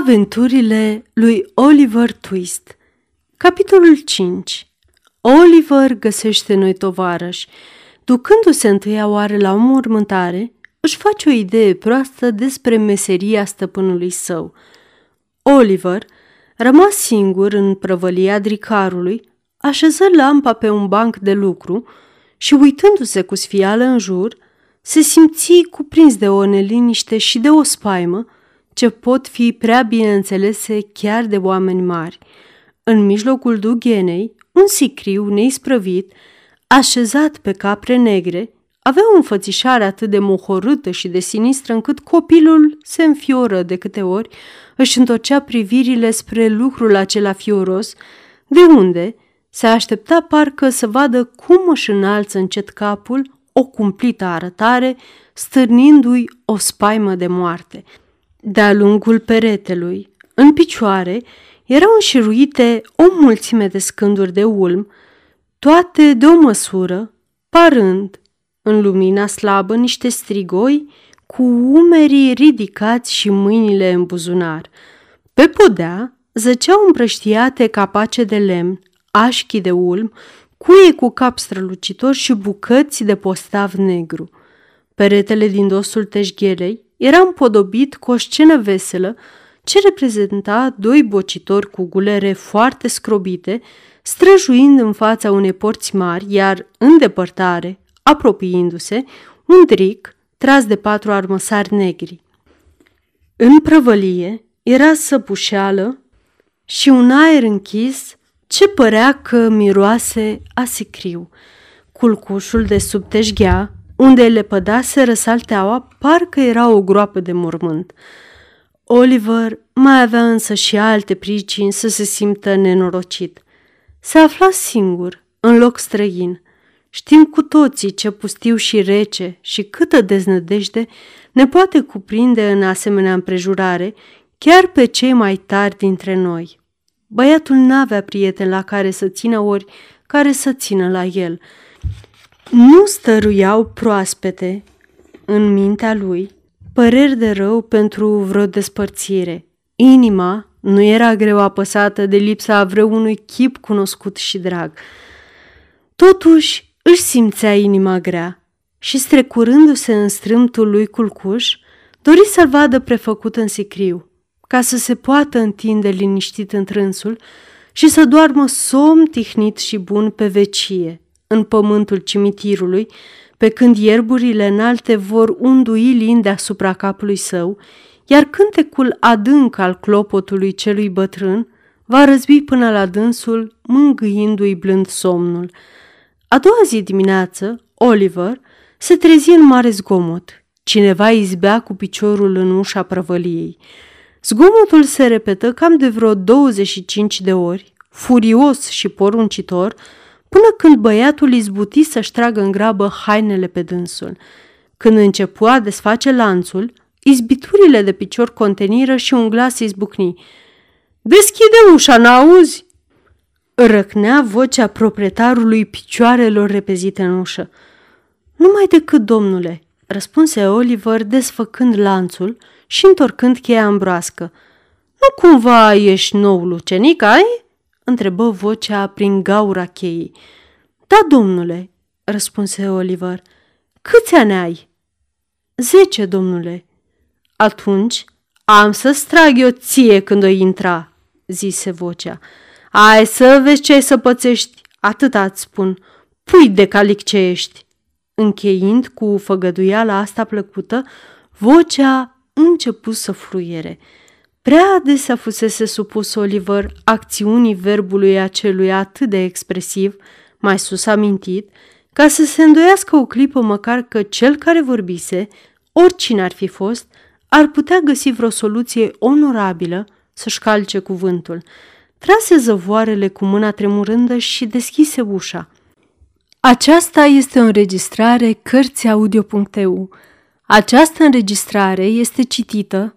Aventurile lui Oliver Twist Capitolul 5 Oliver găsește noi tovarăși. Ducându-se întâia oară la o mormântare, își face o idee proastă despre meseria stăpânului său. Oliver, rămas singur în prăvălia dricarului, așeză lampa pe un banc de lucru și, uitându-se cu sfială în jur, se simți cuprins de o neliniște și de o spaimă ce pot fi prea bine înțelese chiar de oameni mari. În mijlocul dughenei, un sicriu neisprăvit, așezat pe capre negre, avea o înfățișare atât de mohorâtă și de sinistră încât copilul se înfioră de câte ori își întorcea privirile spre lucrul acela fioros, de unde se aștepta parcă să vadă cum își înalță încet capul o cumplită arătare, stârnindu-i o spaimă de moarte – de-a lungul peretelui, în picioare, erau înșiruite o mulțime de scânduri de ulm, toate de o măsură, parând, în lumina slabă, niște strigoi cu umerii ridicați și mâinile în buzunar. Pe podea zăceau împrăștiate capace de lemn, așchi de ulm, cuie cu cap strălucitor și bucăți de postav negru. Peretele din dosul teșghelei era împodobit cu o scenă veselă ce reprezenta doi bocitori cu gulere foarte scrobite, străjuind în fața unei porți mari, iar în depărtare, apropiindu-se, un dric tras de patru armăsari negri. În prăvălie era săpușeală și un aer închis ce părea că miroase a sicriu. Culcușul de sub teșghea unde le pădase răsalteaua, parcă era o groapă de mormânt. Oliver mai avea însă și alte pricini să se simtă nenorocit. Se afla singur, în loc străin. Știm cu toții ce pustiu și rece și câtă deznădejde ne poate cuprinde în asemenea împrejurare, chiar pe cei mai tari dintre noi. Băiatul n-avea prieten la care să țină ori care să țină la el – nu stăruiau proaspete în mintea lui păreri de rău pentru vreo despărțire. Inima nu era greu apăsată de lipsa a vreunui chip cunoscut și drag. Totuși își simțea inima grea și strecurându-se în strâmtul lui culcuș, dori să-l vadă prefăcut în sicriu, ca să se poată întinde liniștit în trânsul și să doarmă somn tihnit și bun pe vecie în pământul cimitirului, pe când ierburile înalte vor undui lin deasupra capului său, iar cântecul adânc al clopotului celui bătrân va răzbi până la dânsul, mângâindu-i blând somnul. A doua zi dimineață, Oliver se trezi în mare zgomot. Cineva izbea cu piciorul în ușa prăvăliei. Zgomotul se repetă cam de vreo 25 de ori, furios și poruncitor, până când băiatul izbuti să-și tragă în grabă hainele pe dânsul. Când începu a desface lanțul, izbiturile de picior conteniră și un glas izbucni. Deschide ușa, n-auzi?" Răcnea vocea proprietarului picioarelor repezite în ușă. Numai decât, domnule," răspunse Oliver desfăcând lanțul și întorcând cheia în broască. Nu cumva ești nou lucenic, ai?" Întrebă vocea prin gaura cheii. Da, domnule, răspunse Oliver. Câți ani ai? Zece, domnule. Atunci am să-ți trag eu ție când o intra, zise vocea. Ai să vezi ce ai să pățești, atâta îți spun. Pui de calic ce ești. Încheind cu făgăduiala asta plăcută, vocea început să fruiere. Prea adesea fusese supus Oliver acțiunii verbului acelui atât de expresiv, mai sus amintit, ca să se îndoiască o clipă măcar că cel care vorbise, oricine ar fi fost, ar putea găsi vreo soluție onorabilă să-și calce cuvântul. Trase zăvoarele cu mâna tremurândă și deschise ușa. Aceasta este o înregistrare Cărțiaudio.eu. Această înregistrare este citită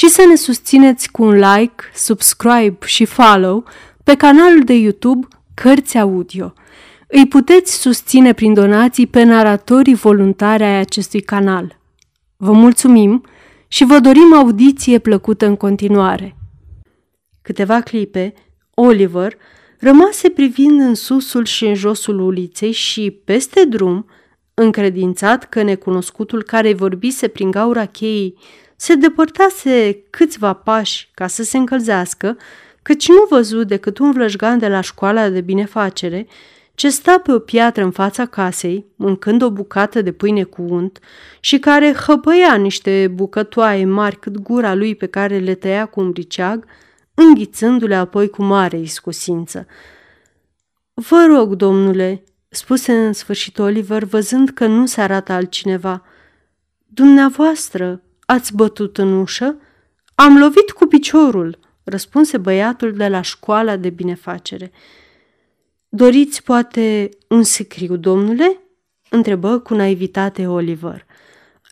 și să ne susțineți cu un like, subscribe și follow pe canalul de YouTube Cărți Audio. Îi puteți susține prin donații pe naratorii voluntari ai acestui canal. Vă mulțumim și vă dorim audiție plăcută în continuare. Câteva clipe, Oliver rămase privind în susul și în josul uliței și, peste drum, încredințat că necunoscutul care vorbise prin gaura cheii se depărtase câțiva pași ca să se încălzească, căci nu văzut decât un vlășgan de la școala de binefacere, ce sta pe o piatră în fața casei, mâncând o bucată de pâine cu unt și care hăpăia niște bucătoaie mari cât gura lui pe care le tăia cu un briceag, înghițându-le apoi cu mare iscusință. Vă rog, domnule, spuse în sfârșit Oliver, văzând că nu se arată altcineva. Dumneavoastră ați bătut în ușă? Am lovit cu piciorul, răspunse băiatul de la școala de binefacere. Doriți poate un sicriu, domnule? întrebă cu naivitate Oliver.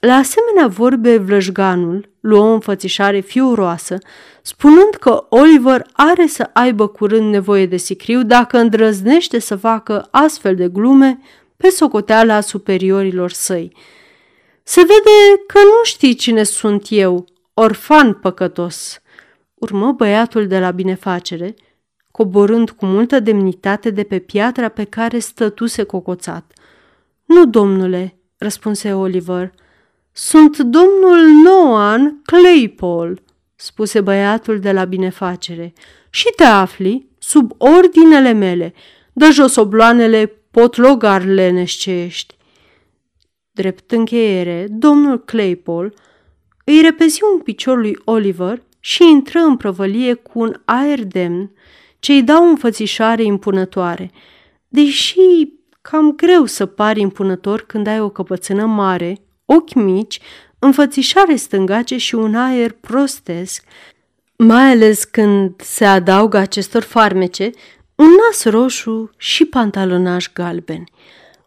La asemenea vorbe, vlășganul luă o înfățișare fiuroasă, spunând că Oliver are să aibă curând nevoie de sicriu dacă îndrăznește să facă astfel de glume pe socoteala superiorilor săi. Se vede că nu știi cine sunt eu, orfan păcătos, urmă băiatul de la binefacere, coborând cu multă demnitate de pe piatra pe care stătuse cocoțat. Nu, domnule, răspunse Oliver, sunt domnul Noan Claypole, spuse băiatul de la binefacere, și te afli sub ordinele mele. Dă jos obloanele potlogarle neșcești. Drept încheiere, domnul Claypole îi repezi un picior lui Oliver și intră în prăvălie cu un aer demn ce îi dau înfățișare impunătoare. Deși cam greu să pari impunător când ai o căpățână mare, ochi mici, înfățișare stângace și un aer prostesc, mai ales când se adaugă acestor farmece un nas roșu și pantalonaj galben.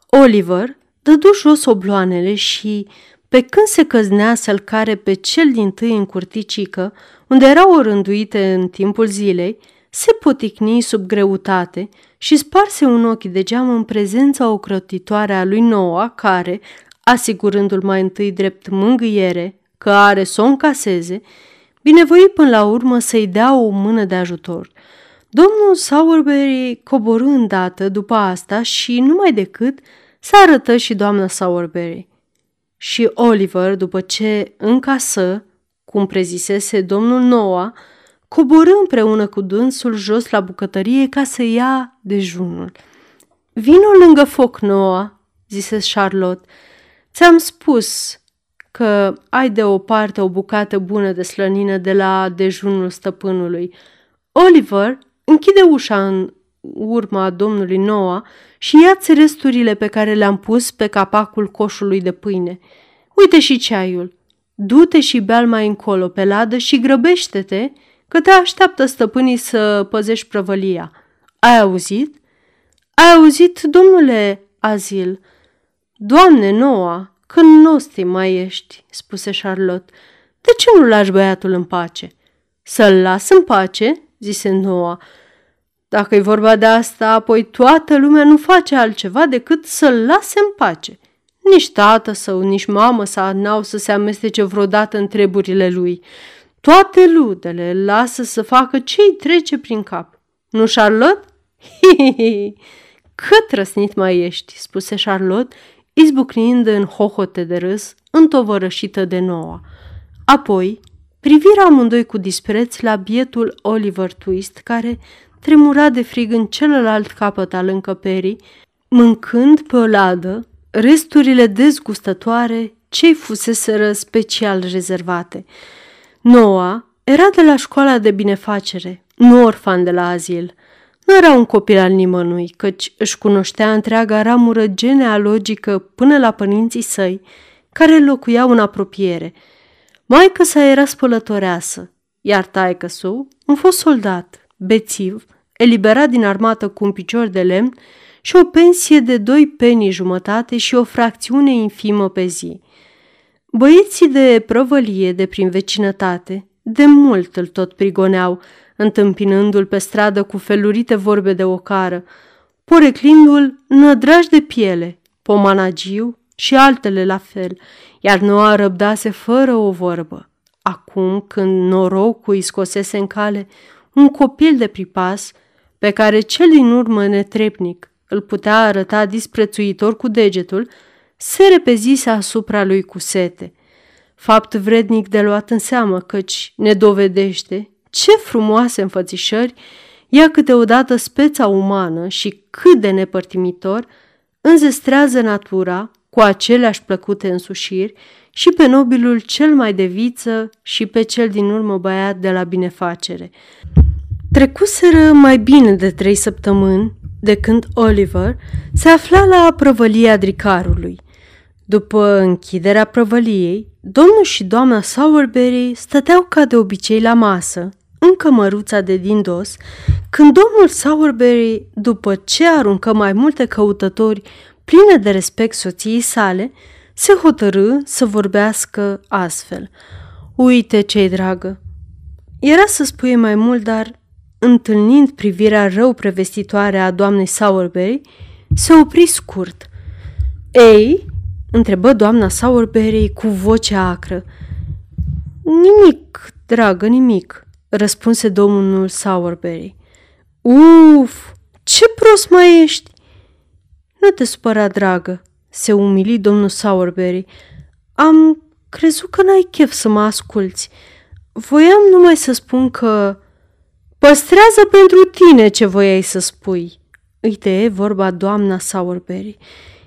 Oliver dădu jos obloanele și, pe când se căznea să-l care pe cel din tâi în curticică, unde erau orânduite în timpul zilei, se poticni sub greutate și sparse un ochi de geam în prezența ocrotitoare a lui Noa, care, asigurându-l mai întâi drept mângâiere că are să o încaseze, binevoi până la urmă să-i dea o mână de ajutor. Domnul Sowerberry coborâ îndată după asta și numai decât să arătă și doamna Sowerberry. Și Oliver, după ce încasă, cum prezisese domnul Noah, coborâ împreună cu dânsul jos la bucătărie ca să ia dejunul. Vino lângă foc, Noah, zise Charlotte. Ți-am spus că ai de o parte o bucată bună de slănină de la dejunul stăpânului. Oliver închide ușa în urma domnului Noah și ia-ți resturile pe care le-am pus pe capacul coșului de pâine. Uite și ceaiul. Du-te și bea mai încolo pe ladă și grăbește-te că te așteaptă stăpânii să păzești prăvălia. Ai auzit? Ai auzit, domnule Azil? Doamne, Noa, când nostim mai ești, spuse Charlotte. De ce nu lași băiatul în pace? Să-l las în pace, zise Noa. Dacă e vorba de asta, apoi toată lumea nu face altceva decât să-l lase în pace. Nici tată sau nici mamă sa n-au să se amestece vreodată în treburile lui. Toate ludele îl lasă să facă ce-i trece prin cap. Nu, Charlotte? Hi, Cât răsnit mai ești, spuse Charlotte, izbucnind în hohote de râs, întovărășită de noua. Apoi, privirea amândoi cu dispreț la bietul Oliver Twist, care tremura de frig în celălalt capăt al încăperii, mâncând pe o ladă resturile dezgustătoare ce fuseseră special rezervate. Noa era de la școala de binefacere, nu orfan de la azil. Nu era un copil al nimănui, căci își cunoștea întreaga ramură genealogică până la părinții săi, care locuiau în apropiere. Maica sa era spălătoreasă, iar taică său, un fost soldat, bețiv, eliberat din armată cu un picior de lemn și o pensie de doi penii jumătate și o fracțiune infimă pe zi. Băieții de prăvălie de prin vecinătate de mult îl tot prigoneau, întâmpinându-l pe stradă cu felurite vorbe de ocară, poreclindu-l nădraj de piele, pomanagiu și altele la fel, iar Noa răbdase fără o vorbă. Acum, când norocul îi scosese în cale un copil de pripas, pe care cel din urmă netrepnic îl putea arăta disprețuitor cu degetul, se repezise asupra lui cu sete. Fapt vrednic de luat în seamă, căci ne dovedește ce frumoase înfățișări ia câteodată speța umană și cât de nepărtimitor înzestrează natura cu aceleași plăcute însușiri și pe nobilul cel mai de viță și pe cel din urmă băiat de la binefacere. Trecuseră mai bine de trei săptămâni de când Oliver se afla la prăvălia dricarului. După închiderea prăvăliei, domnul și doamna Sowerberry stăteau ca de obicei la masă, în cămăruța de dindos, când domnul Sowerberry, după ce aruncă mai multe căutători pline de respect soției sale, se hotărâ să vorbească astfel. Uite ce dragă! Era să spui mai mult, dar, întâlnind privirea rău prevestitoare a doamnei Sowerberry, se opri scurt. Ei, întrebă doamna Sowerberry cu voce acră. Nimic, dragă, nimic, răspunse domnul Sowerberry. Uf, ce prost mai ești! Nu te supăra, dragă, se umili domnul Sowerberry. Am crezut că n-ai chef să mă asculți. Voiam numai să spun că... Păstrează pentru tine ce voiai să spui. Uite, vorba doamna Sowerberry.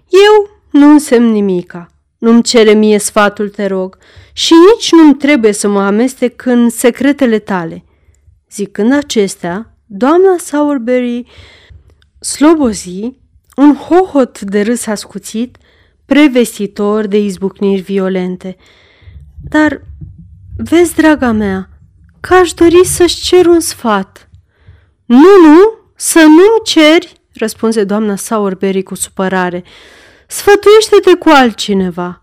Eu nu însemn nimica. Nu-mi cere mie sfatul, te rog, și nici nu-mi trebuie să mă amestec în secretele tale. Zicând acestea, doamna Sowerberry slobozi un hohot de râs ascuțit, prevestitor de izbucniri violente. Dar, vezi, draga mea, că aș dori să-ți cer un sfat. Nu, nu, să nu-mi ceri, răspunse doamna Sowerberry cu supărare. Sfătuiește-te cu altcineva.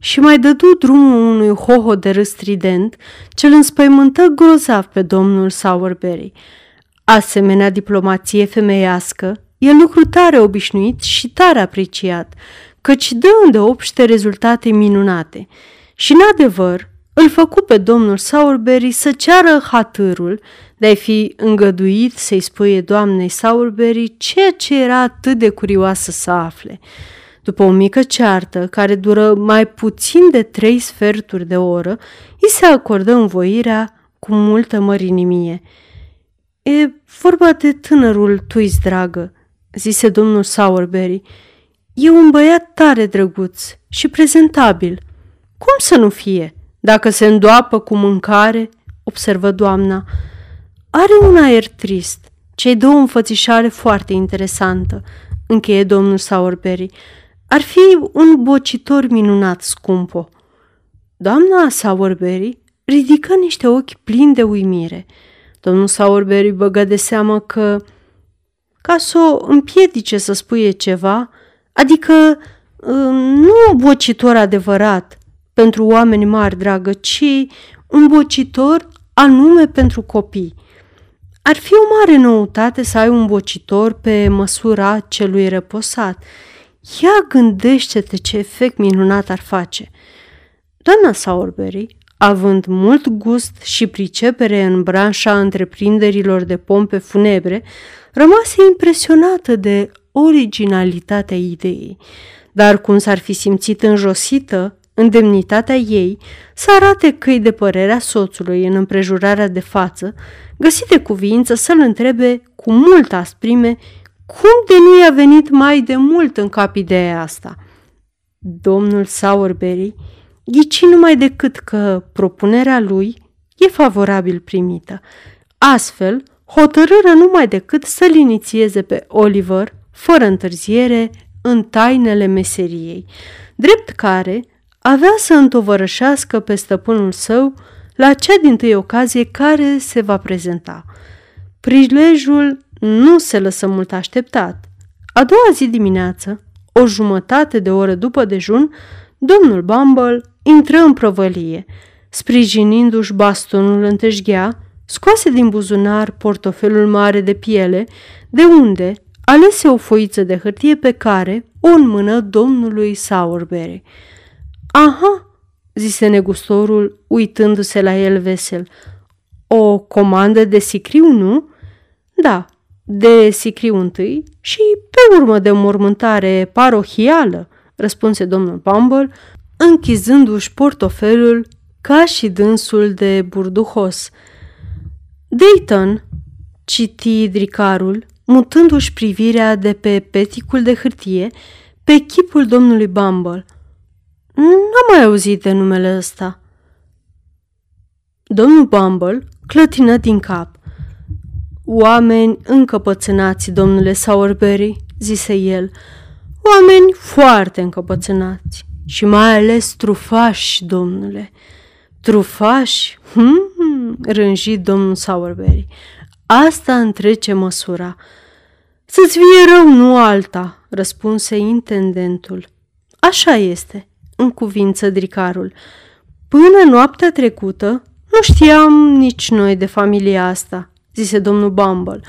Și mai dădu drumul unui hoho de râs strident, ce îl înspăimântă grozav pe domnul Sowerberry. Asemenea diplomație femeiască e lucru tare obișnuit și tare apreciat, căci dă îndeopște rezultate minunate. Și, în adevăr, îl făcu pe domnul Sowerberry să ceară hatârul de a fi îngăduit să-i spuie doamnei Sowerberry ceea ce era atât de curioasă să afle. După o mică ceartă, care dură mai puțin de trei sferturi de oră, îi se acordă învoirea cu multă mărinimie. E vorba de tânărul tuis, dragă, zise domnul Sowerberry. E un băiat tare drăguț și prezentabil. Cum să nu fie, dacă se îndoapă cu mâncare, observă doamna. Are un aer trist, cei două înfățișare foarte interesantă, încheie domnul Sowerberry. Ar fi un bocitor minunat, scumpo. Doamna Sowerberry ridică niște ochi plini de uimire. Domnul Sowerberry băgă de seamă că ca să o împiedice să spuie ceva, adică um, nu un bocitor adevărat pentru oameni mari, dragă, ci un bocitor anume pentru copii. Ar fi o mare noutate să ai un bocitor pe măsura celui reposat. Ia gândește-te ce efect minunat ar face. Doamna Sowerberry, având mult gust și pricepere în branșa întreprinderilor de pompe funebre, rămase impresionată de originalitatea ideii, dar cum s-ar fi simțit înjosită în demnitatea ei să arate că de părerea soțului în împrejurarea de față, găsi de cuvință să-l întrebe cu multă asprime cum de nu i-a venit mai de mult în cap ideea asta. Domnul Sowerberry ghici numai decât că propunerea lui e favorabil primită. Astfel, hotărâră numai decât să-l inițieze pe Oliver, fără întârziere, în tainele meseriei, drept care avea să întovărășească pe stăpânul său la cea din tâi ocazie care se va prezenta. Prilejul nu se lăsă mult așteptat. A doua zi dimineață, o jumătate de oră după dejun, domnul Bumble intră în prăvălie, sprijinindu-și bastonul în teșghea, scoase din buzunar portofelul mare de piele, de unde alese o foiță de hârtie pe care o înmână domnului Sourberry. Aha, zise negustorul, uitându-se la el vesel. O comandă de sicriu, nu? Da, de sicriu întâi și pe urmă de mormântare parohială, răspunse domnul Bumble, închizându-și portofelul ca și dânsul de burduhos. Dayton, citi dricarul, mutându-și privirea de pe peticul de hârtie pe chipul domnului Bumble. N-am mai auzit de numele ăsta. Domnul Bumble clătină din cap. Oameni încăpățânați, domnule Sowerberry, zise el. Oameni foarte încăpățânați și mai ales trufași, domnule. Trufași? Hmm, rânji domnul Sowerberry. Asta întrece măsura. Să-ți fie rău, nu alta, răspunse intendentul. Așa este, în cuvință dricarul. Până noaptea trecută nu știam nici noi de familia asta, zise domnul Bumble.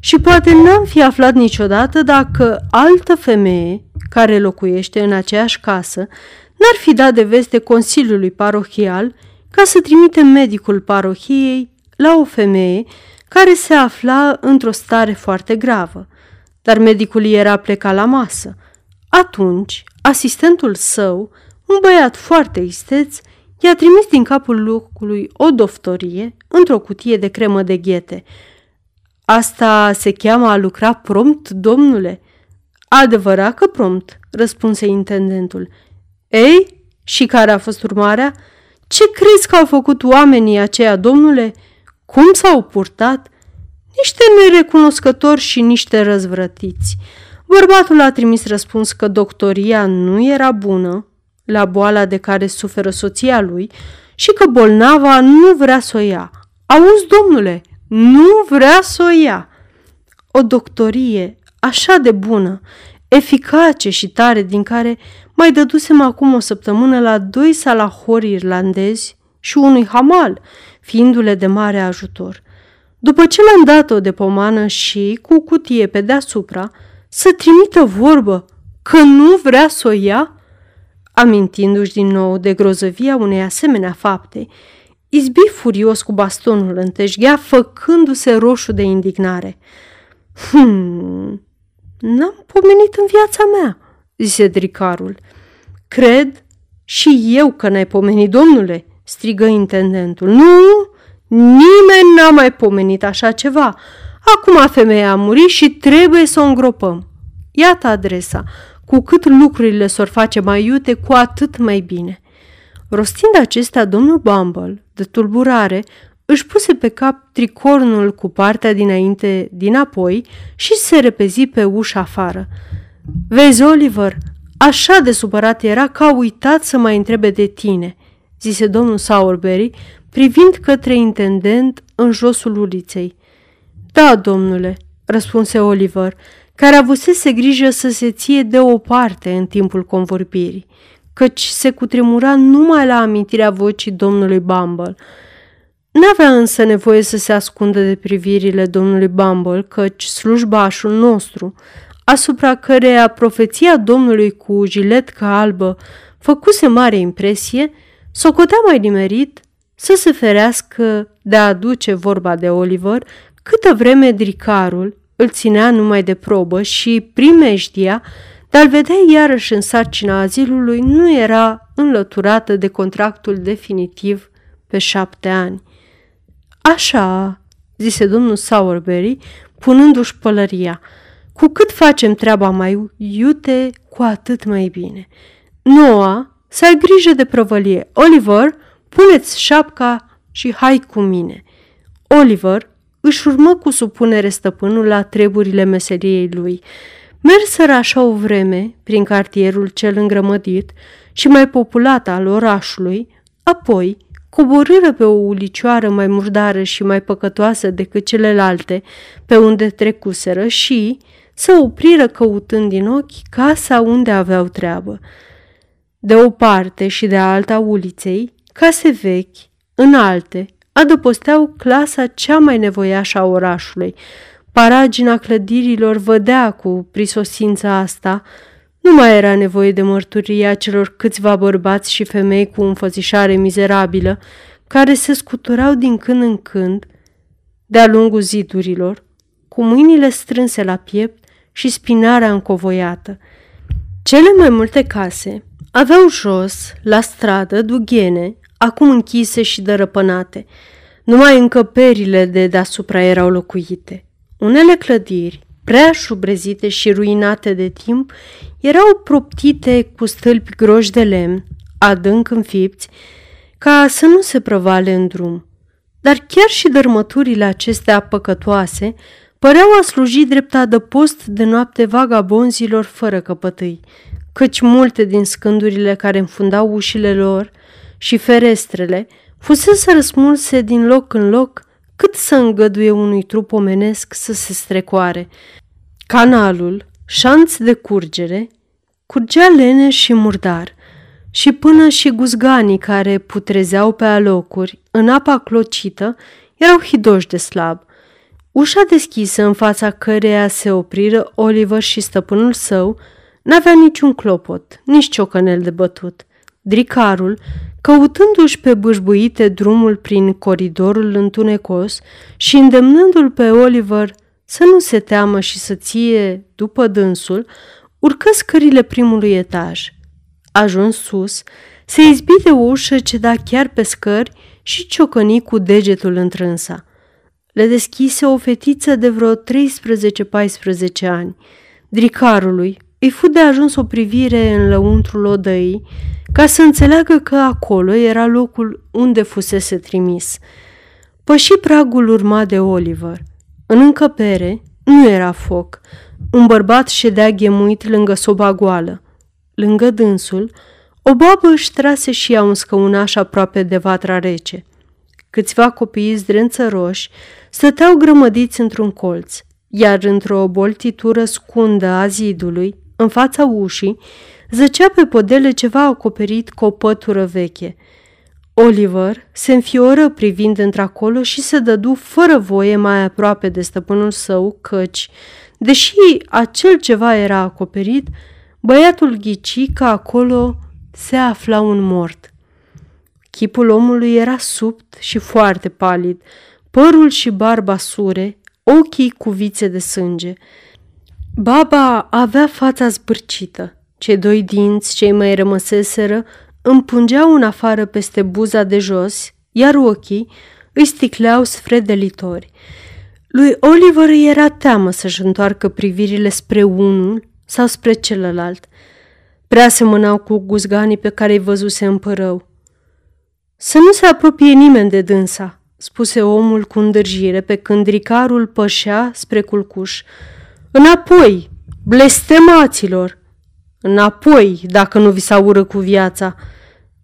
Și poate n-am fi aflat niciodată dacă altă femeie care locuiește în aceeași casă n-ar fi dat de veste Consiliului Parohial ca să trimite medicul parohiei la o femeie care se afla într-o stare foarte gravă. Dar medicul era plecat la masă. Atunci, asistentul său, un băiat foarte isteț, i-a trimis din capul locului o doftorie într-o cutie de cremă de ghete. Asta se cheamă a lucra prompt, domnule?" Adevărat că prompt, răspunse intendentul. Ei, și care a fost urmarea? Ce crezi că au făcut oamenii aceia, domnule? Cum s-au purtat? Niște nerecunoscători și niște răzvrătiți. Bărbatul a trimis răspuns că doctoria nu era bună la boala de care suferă soția lui și că bolnava nu vrea să o ia. Auzi, domnule, nu vrea să o ia. O doctorie așa de bună, eficace și tare, din care mai dădusem acum o săptămână la doi salahori irlandezi și unui hamal, fiindu-le de mare ajutor. După ce l-am dat-o de pomană și, cu cutie pe deasupra, să trimită vorbă că nu vrea să o ia, amintindu-și din nou de grozăvia unei asemenea fapte, izbi furios cu bastonul în teșghea, făcându-se roșu de indignare. Hmm, n-am pomenit în viața mea, zise dricarul. Cred și eu că n-ai pomenit, domnule, strigă intendentul. Nu, nimeni n-a mai pomenit așa ceva. Acum femeia a murit și trebuie să o îngropăm. Iată adresa. Cu cât lucrurile s-or face mai iute, cu atât mai bine. Rostind acestea, domnul Bumble, de tulburare, își puse pe cap tricornul cu partea dinainte dinapoi și se repezi pe ușa afară. Vezi, Oliver, așa de supărat era că a uitat să mai întrebe de tine, zise domnul Sowerberry, privind către intendent în josul uliței. Da, domnule, răspunse Oliver, care avusese grijă să se ție de o parte în timpul convorbirii, căci se cutremura numai la amintirea vocii domnului Bumble. N-avea însă nevoie să se ascundă de privirile domnului Bumble, căci slujbașul nostru, asupra căreia profeția domnului cu jiletcă albă făcuse mare impresie, socotea mai nimerit să se ferească de a aduce vorba de Oliver, câtă vreme dricarul îl ținea numai de probă și primejdia de a-l vedea iarăși în sarcina azilului nu era înlăturată de contractul definitiv pe șapte ani. Așa, zise domnul Sowerberry, punându-și pălăria, cu cât facem treaba mai iute, cu atât mai bine. Noa, să ai grijă de prăvălie. Oliver, puneți șapca și hai cu mine. Oliver își urmă cu supunere stăpânul la treburile meseriei lui. Merseră așa o vreme prin cartierul cel îngrămădit și mai populat al orașului, apoi coborâră pe o ulicioară mai murdară și mai păcătoasă decât celelalte pe unde trecuseră și să opriră căutând din ochi casa unde aveau treabă. De o parte și de alta uliței, case vechi, înalte, adăposteau clasa cea mai nevoiașă a orașului. Paragina clădirilor vădea cu prisosința asta, nu mai era nevoie de mărturia celor câțiva bărbați și femei cu înfățișare mizerabilă, care se scuturau din când în când de-a lungul zidurilor, cu mâinile strânse la piept și spinarea încovoiată. Cele mai multe case aveau jos, la stradă, dughene, acum închise și dărăpânate. Numai încăperile de deasupra erau locuite. Unele clădiri, prea șubrezite și ruinate de timp, erau proptite cu stâlpi groși de lemn, adânc înfipți, ca să nu se prăvale în drum. Dar chiar și dărmăturile acestea păcătoase păreau a sluji drept adăpost de noapte vagabonzilor fără căpătâi, căci multe din scândurile care înfundau ușile lor și ferestrele fusese răsmulse din loc în loc cât să îngăduie unui trup omenesc să se strecoare. Canalul, șanț de curgere, curgea lene și murdar și până și guzganii care putrezeau pe alocuri în apa clocită erau hidoși de slab. Ușa deschisă în fața căreia se opriră Oliver și stăpânul său n-avea niciun clopot, nici ciocănel de bătut. Dricarul, căutându-și pe bâșbuite drumul prin coridorul întunecos și îndemnându-l pe Oliver să nu se teamă și să ție după dânsul, urcă scările primului etaj. Ajuns sus, se izbi de o ușă ce da chiar pe scări și ciocăni cu degetul întrânsa. Le deschise o fetiță de vreo 13-14 ani. Dricarului îi fu de ajuns o privire în lăuntrul odăii ca să înțeleagă că acolo era locul unde fusese trimis. Păși pragul urma de Oliver. În încăpere nu era foc. Un bărbat ședea ghemuit lângă soba goală. Lângă dânsul, o babă își trase și ea un scăunaș aproape de vatra rece. Câțiva copii zdrență roși stăteau grămădiți într-un colț, iar într-o boltitură scundă a zidului, în fața ușii, zăcea pe podele ceva acoperit cu o pătură veche. Oliver se înfioră privind într-acolo și se dădu fără voie mai aproape de stăpânul său, căci, deși acel ceva era acoperit, băiatul ghici că acolo se afla un mort. Chipul omului era subt și foarte palid, părul și barba sure, ochii cu vițe de sânge. Baba avea fața zbârcită. Cei doi dinți, cei mai rămăseseră, împungeau în afară peste buza de jos, iar ochii îi sticleau sfredelitori. Lui Oliver îi era teamă să-și întoarcă privirile spre unul sau spre celălalt. Prea semănau cu guzganii pe care îi văzuse împărău. Să nu se apropie nimeni de dânsa, spuse omul cu îndârjire pe când ricarul pășea spre culcuș. Înapoi, blestemaților! Înapoi, dacă nu vi s-a ură cu viața!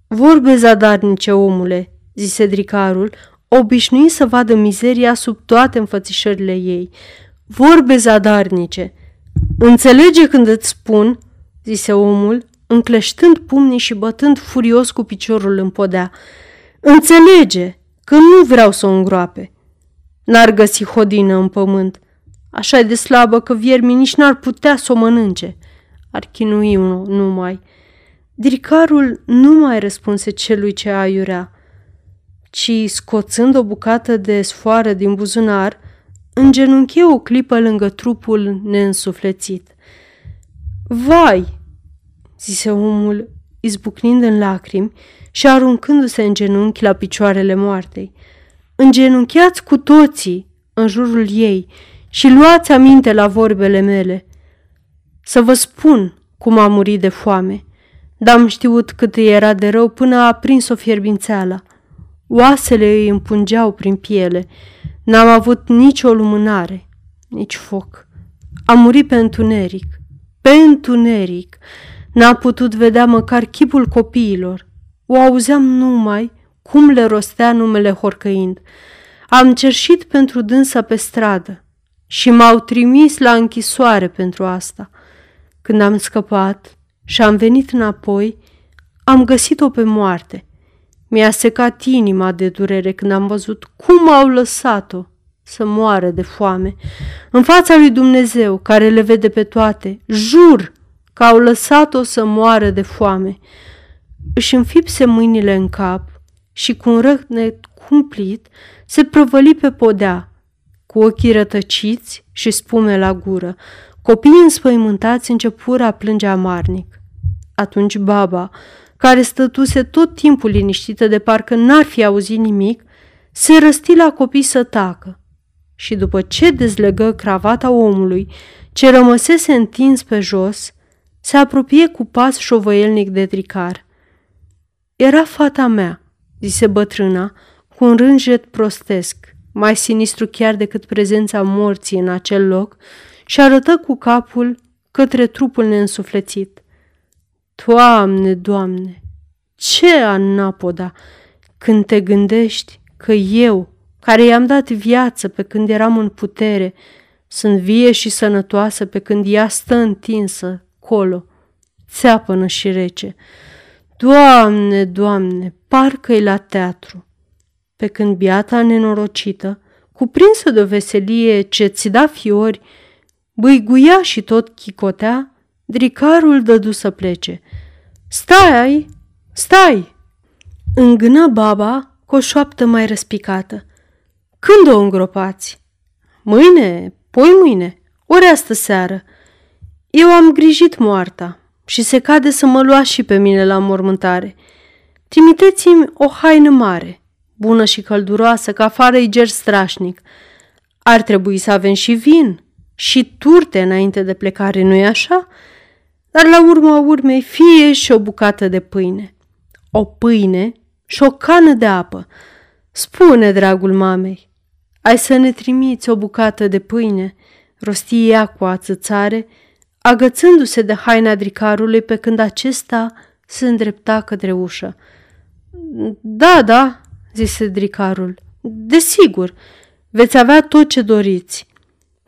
Vorbe zadarnice, omule, zise dricarul, obișnuit să vadă mizeria sub toate înfățișările ei. Vorbe zadarnice! Înțelege când îți spun, zise omul, încleștând pumnii și bătând furios cu piciorul în podea. Înțelege că nu vreau să o îngroape. N-ar găsi hodină în pământ. Așa de slabă că viermii nici n-ar putea să o mănânce. Ar chinui numai. Dricarul nu mai răspunse celui ce aiurea, ci, scoțând o bucată de sfoară din buzunar, îngenunche o clipă lângă trupul neînsuflețit. Vai!" zise omul, izbucnind în lacrimi și aruncându-se în genunchi la picioarele moartei. Îngenunchiați cu toții în jurul ei și luați aminte la vorbele mele. Să vă spun cum a murit de foame, dar am știut cât îi era de rău până a prins o fierbințeală. Oasele îi împungeau prin piele. N-am avut nicio lumânare, nici foc. A murit pe întuneric, pe întuneric. N-am putut vedea măcar chipul copiilor. O auzeam numai cum le rostea numele horcăind. Am cerșit pentru dânsa pe stradă și m-au trimis la închisoare pentru asta. Când am scăpat și am venit înapoi, am găsit-o pe moarte. Mi-a secat inima de durere când am văzut cum au lăsat-o să moară de foame. În fața lui Dumnezeu, care le vede pe toate, jur că au lăsat-o să moară de foame. Își înfipse mâinile în cap și cu un răcnet cumplit se prăvăli pe podea, cu ochii rătăciți și spume la gură. Copiii înspăimântați începură a plânge amarnic. Atunci baba, care stătuse tot timpul liniștită de parcă n-ar fi auzit nimic, se răsti la copii să tacă și după ce dezlegă cravata omului, ce rămăsese întins pe jos, se apropie cu pas șovăielnic de tricar. Era fata mea, zise bătrâna, cu un rânjet prostesc, mai sinistru chiar decât prezența morții în acel loc, și arătă cu capul către trupul neînsuflețit. Doamne, Doamne, ce anapoda! Când te gândești că eu, care i-am dat viață pe când eram în putere, sunt vie și sănătoasă pe când ea stă întinsă, colo, țeapănă și rece. Doamne, Doamne, parcă-i la teatru. Pe când biata nenorocită, cuprinsă de o veselie ce ți da fiori, băiguia și tot chicotea, dricarul dădu să plece. Stai, stai! Îngână baba cu o șoaptă mai răspicată. Când o îngropați? Mâine, poi mâine, ori astă seară. Eu am grijit moarta și se cade să mă luați și pe mine la mormântare. Trimiteți-mi o haină mare, bună și călduroasă, că afară e ger strașnic. Ar trebui să avem și vin și turte înainte de plecare, nu-i așa? Dar la urma urmei fie și o bucată de pâine. O pâine și o cană de apă. Spune, dragul mamei, ai să ne trimiți o bucată de pâine?" rosti ea cu ațățare, agățându-se de haina dricarului pe când acesta se îndrepta către ușă. Da, da, zise dricarul, desigur, veți avea tot ce doriți.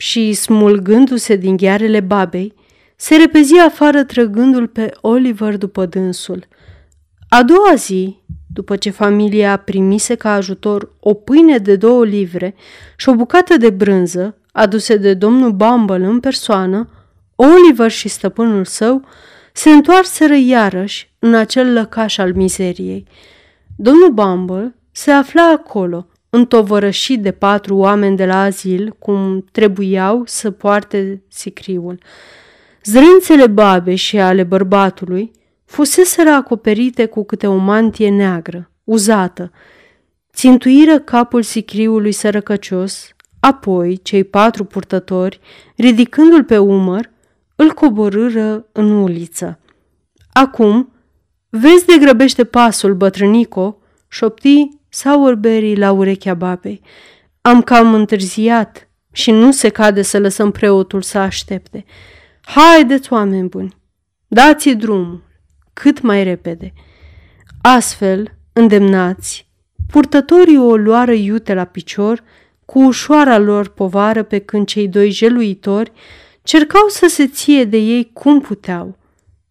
Și, smulgându-se din ghearele babei, se repezi afară trăgându-l pe Oliver după dânsul. A doua zi, după ce familia primise ca ajutor o pâine de două livre și o bucată de brânză aduse de domnul Bumble în persoană, Oliver și stăpânul său se întoarseră iarăși în acel lăcaș al mizeriei. Domnul Bumble se afla acolo, întovărășit de patru oameni de la azil, cum trebuiau să poarte sicriul. Zrânțele babe și ale bărbatului fuseseră acoperite cu câte o mantie neagră, uzată. Țintuiră capul sicriului sărăcăcios, apoi cei patru purtători, ridicându-l pe umăr, îl coborâră în uliță. Acum, vezi de grăbește pasul, bătrânico, șopti Sourberry la urechea babei. Am cam întârziat și nu se cade să lăsăm preotul să aștepte. Haideți, oameni buni, dați-i drumul cât mai repede. Astfel, îndemnați, purtătorii o luară iute la picior, cu ușoara lor povară pe când cei doi jeluitori cercau să se ție de ei cum puteau.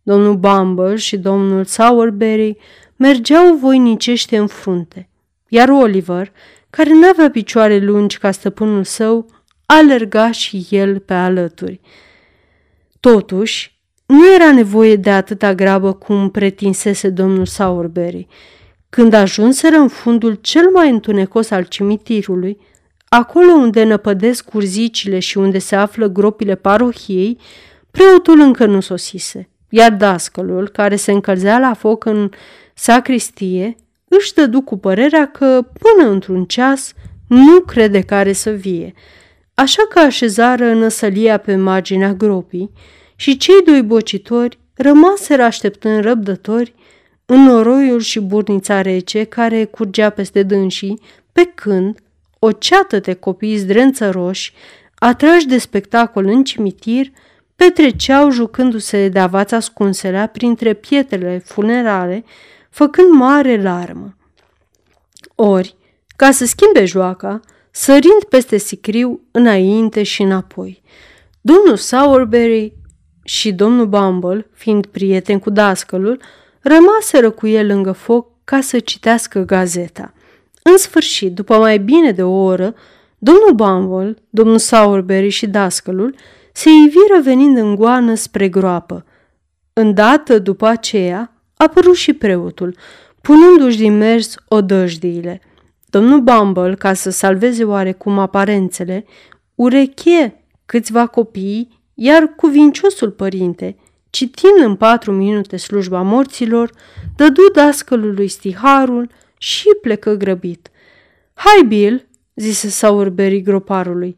Domnul Bumble și domnul Sourberry mergeau voinicește în frunte, iar Oliver, care n-avea picioare lungi ca stăpânul său, alerga și el pe alături. Totuși, nu era nevoie de atâta grabă cum pretinsese domnul Sourberry. Când ajunseră în fundul cel mai întunecos al cimitirului, acolo unde năpădesc curzicile și unde se află gropile parohiei, preotul încă nu sosise, iar dascălul, care se încălzea la foc în sacristie, își dădu cu părerea că, până într-un ceas, nu crede care să vie, așa că așezară înăsălia pe marginea gropii, și cei doi bocitori rămaseră așteptând răbdători în noroiul și burnița rece care curgea peste dânsii, pe când o ceată de copii zdrențăroși, atrași de spectacol în cimitir, petreceau jucându-se de avați ascunselea printre pietrele funerare, făcând mare larmă. Ori, ca să schimbe joaca, sărind peste sicriu înainte și înapoi. Domnul Sowerberry și domnul Bumble, fiind prieten cu dascălul, rămaseră cu el lângă foc ca să citească gazeta. În sfârșit, după mai bine de o oră, domnul Bumble, domnul Sowerberry și dascălul se iviră venind în goană spre groapă. Îndată după aceea, apărut și preotul, punându-și din mers odăjdiile. Domnul Bumble, ca să salveze oarecum aparențele, urechie câțiva copii, iar cuvinciosul părinte, citind în patru minute slujba morților, dădu dascălului stiharul și plecă grăbit. Hai, Bill, zise Sowerberry groparului,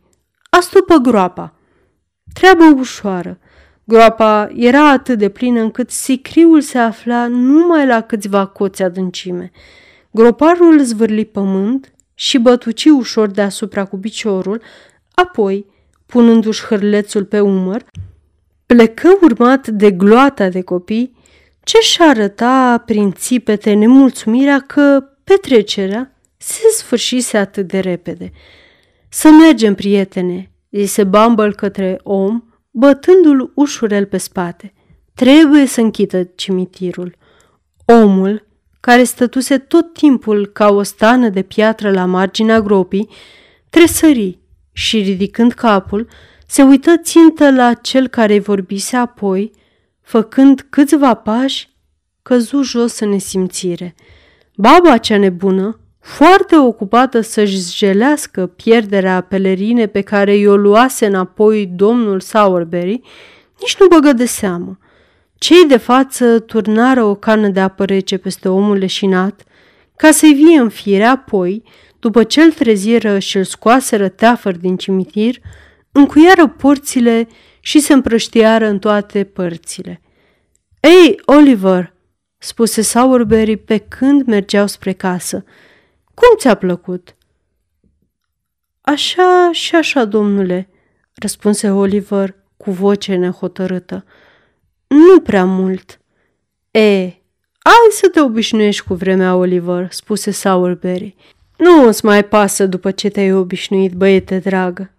astupă groapa. Treabă ușoară. Groapa era atât de plină încât sicriul se afla numai la câțiva coți adâncime. Groparul zvârli pământ și bătuci ușor deasupra cu piciorul, apoi, punându-și hârlețul pe umăr, plecă urmat de gloata de copii, ce-și arăta prin țipete nemulțumirea că petrecerea se sfârșise atât de repede. Să mergem, prietene, zise Bumble către om, bătându-l ușurel pe spate. Trebuie să închită cimitirul. Omul, care stătuse tot timpul ca o stană de piatră la marginea gropii, tresări și, ridicând capul, se uită țintă la cel care vorbise apoi, făcând câțiva pași, căzu jos în nesimțire. Baba cea nebună, foarte ocupată să-și jelească pierderea pelerine pe care i-o luase înapoi domnul Sowerberry, nici nu băgă de seamă. Cei de față turnară o cană de apă rece peste omul leșinat, ca să-i vie în fire, apoi, după ce îl treziră și îl scoaseră teafăr din cimitir, încuiară porțile și se împrăștiară în toate părțile. Ei, Oliver!" spuse Sowerberry pe când mergeau spre casă. Cum ți-a plăcut?" Așa și așa, domnule," răspunse Oliver cu voce nehotărâtă. Nu prea mult." E, ai să te obișnuiești cu vremea, Oliver," spuse Sowerberry. Nu îți mai pasă după ce te-ai obișnuit, băiete dragă.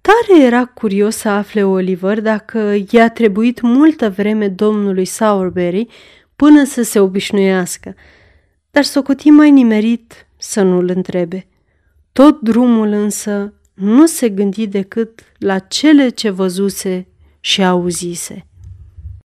Tare era curios să afle Oliver dacă i-a trebuit multă vreme domnului Sowerberry până să se obișnuiască, dar socoti mai nimerit să nu-l întrebe. Tot drumul însă nu se gândi decât la cele ce văzuse și auzise.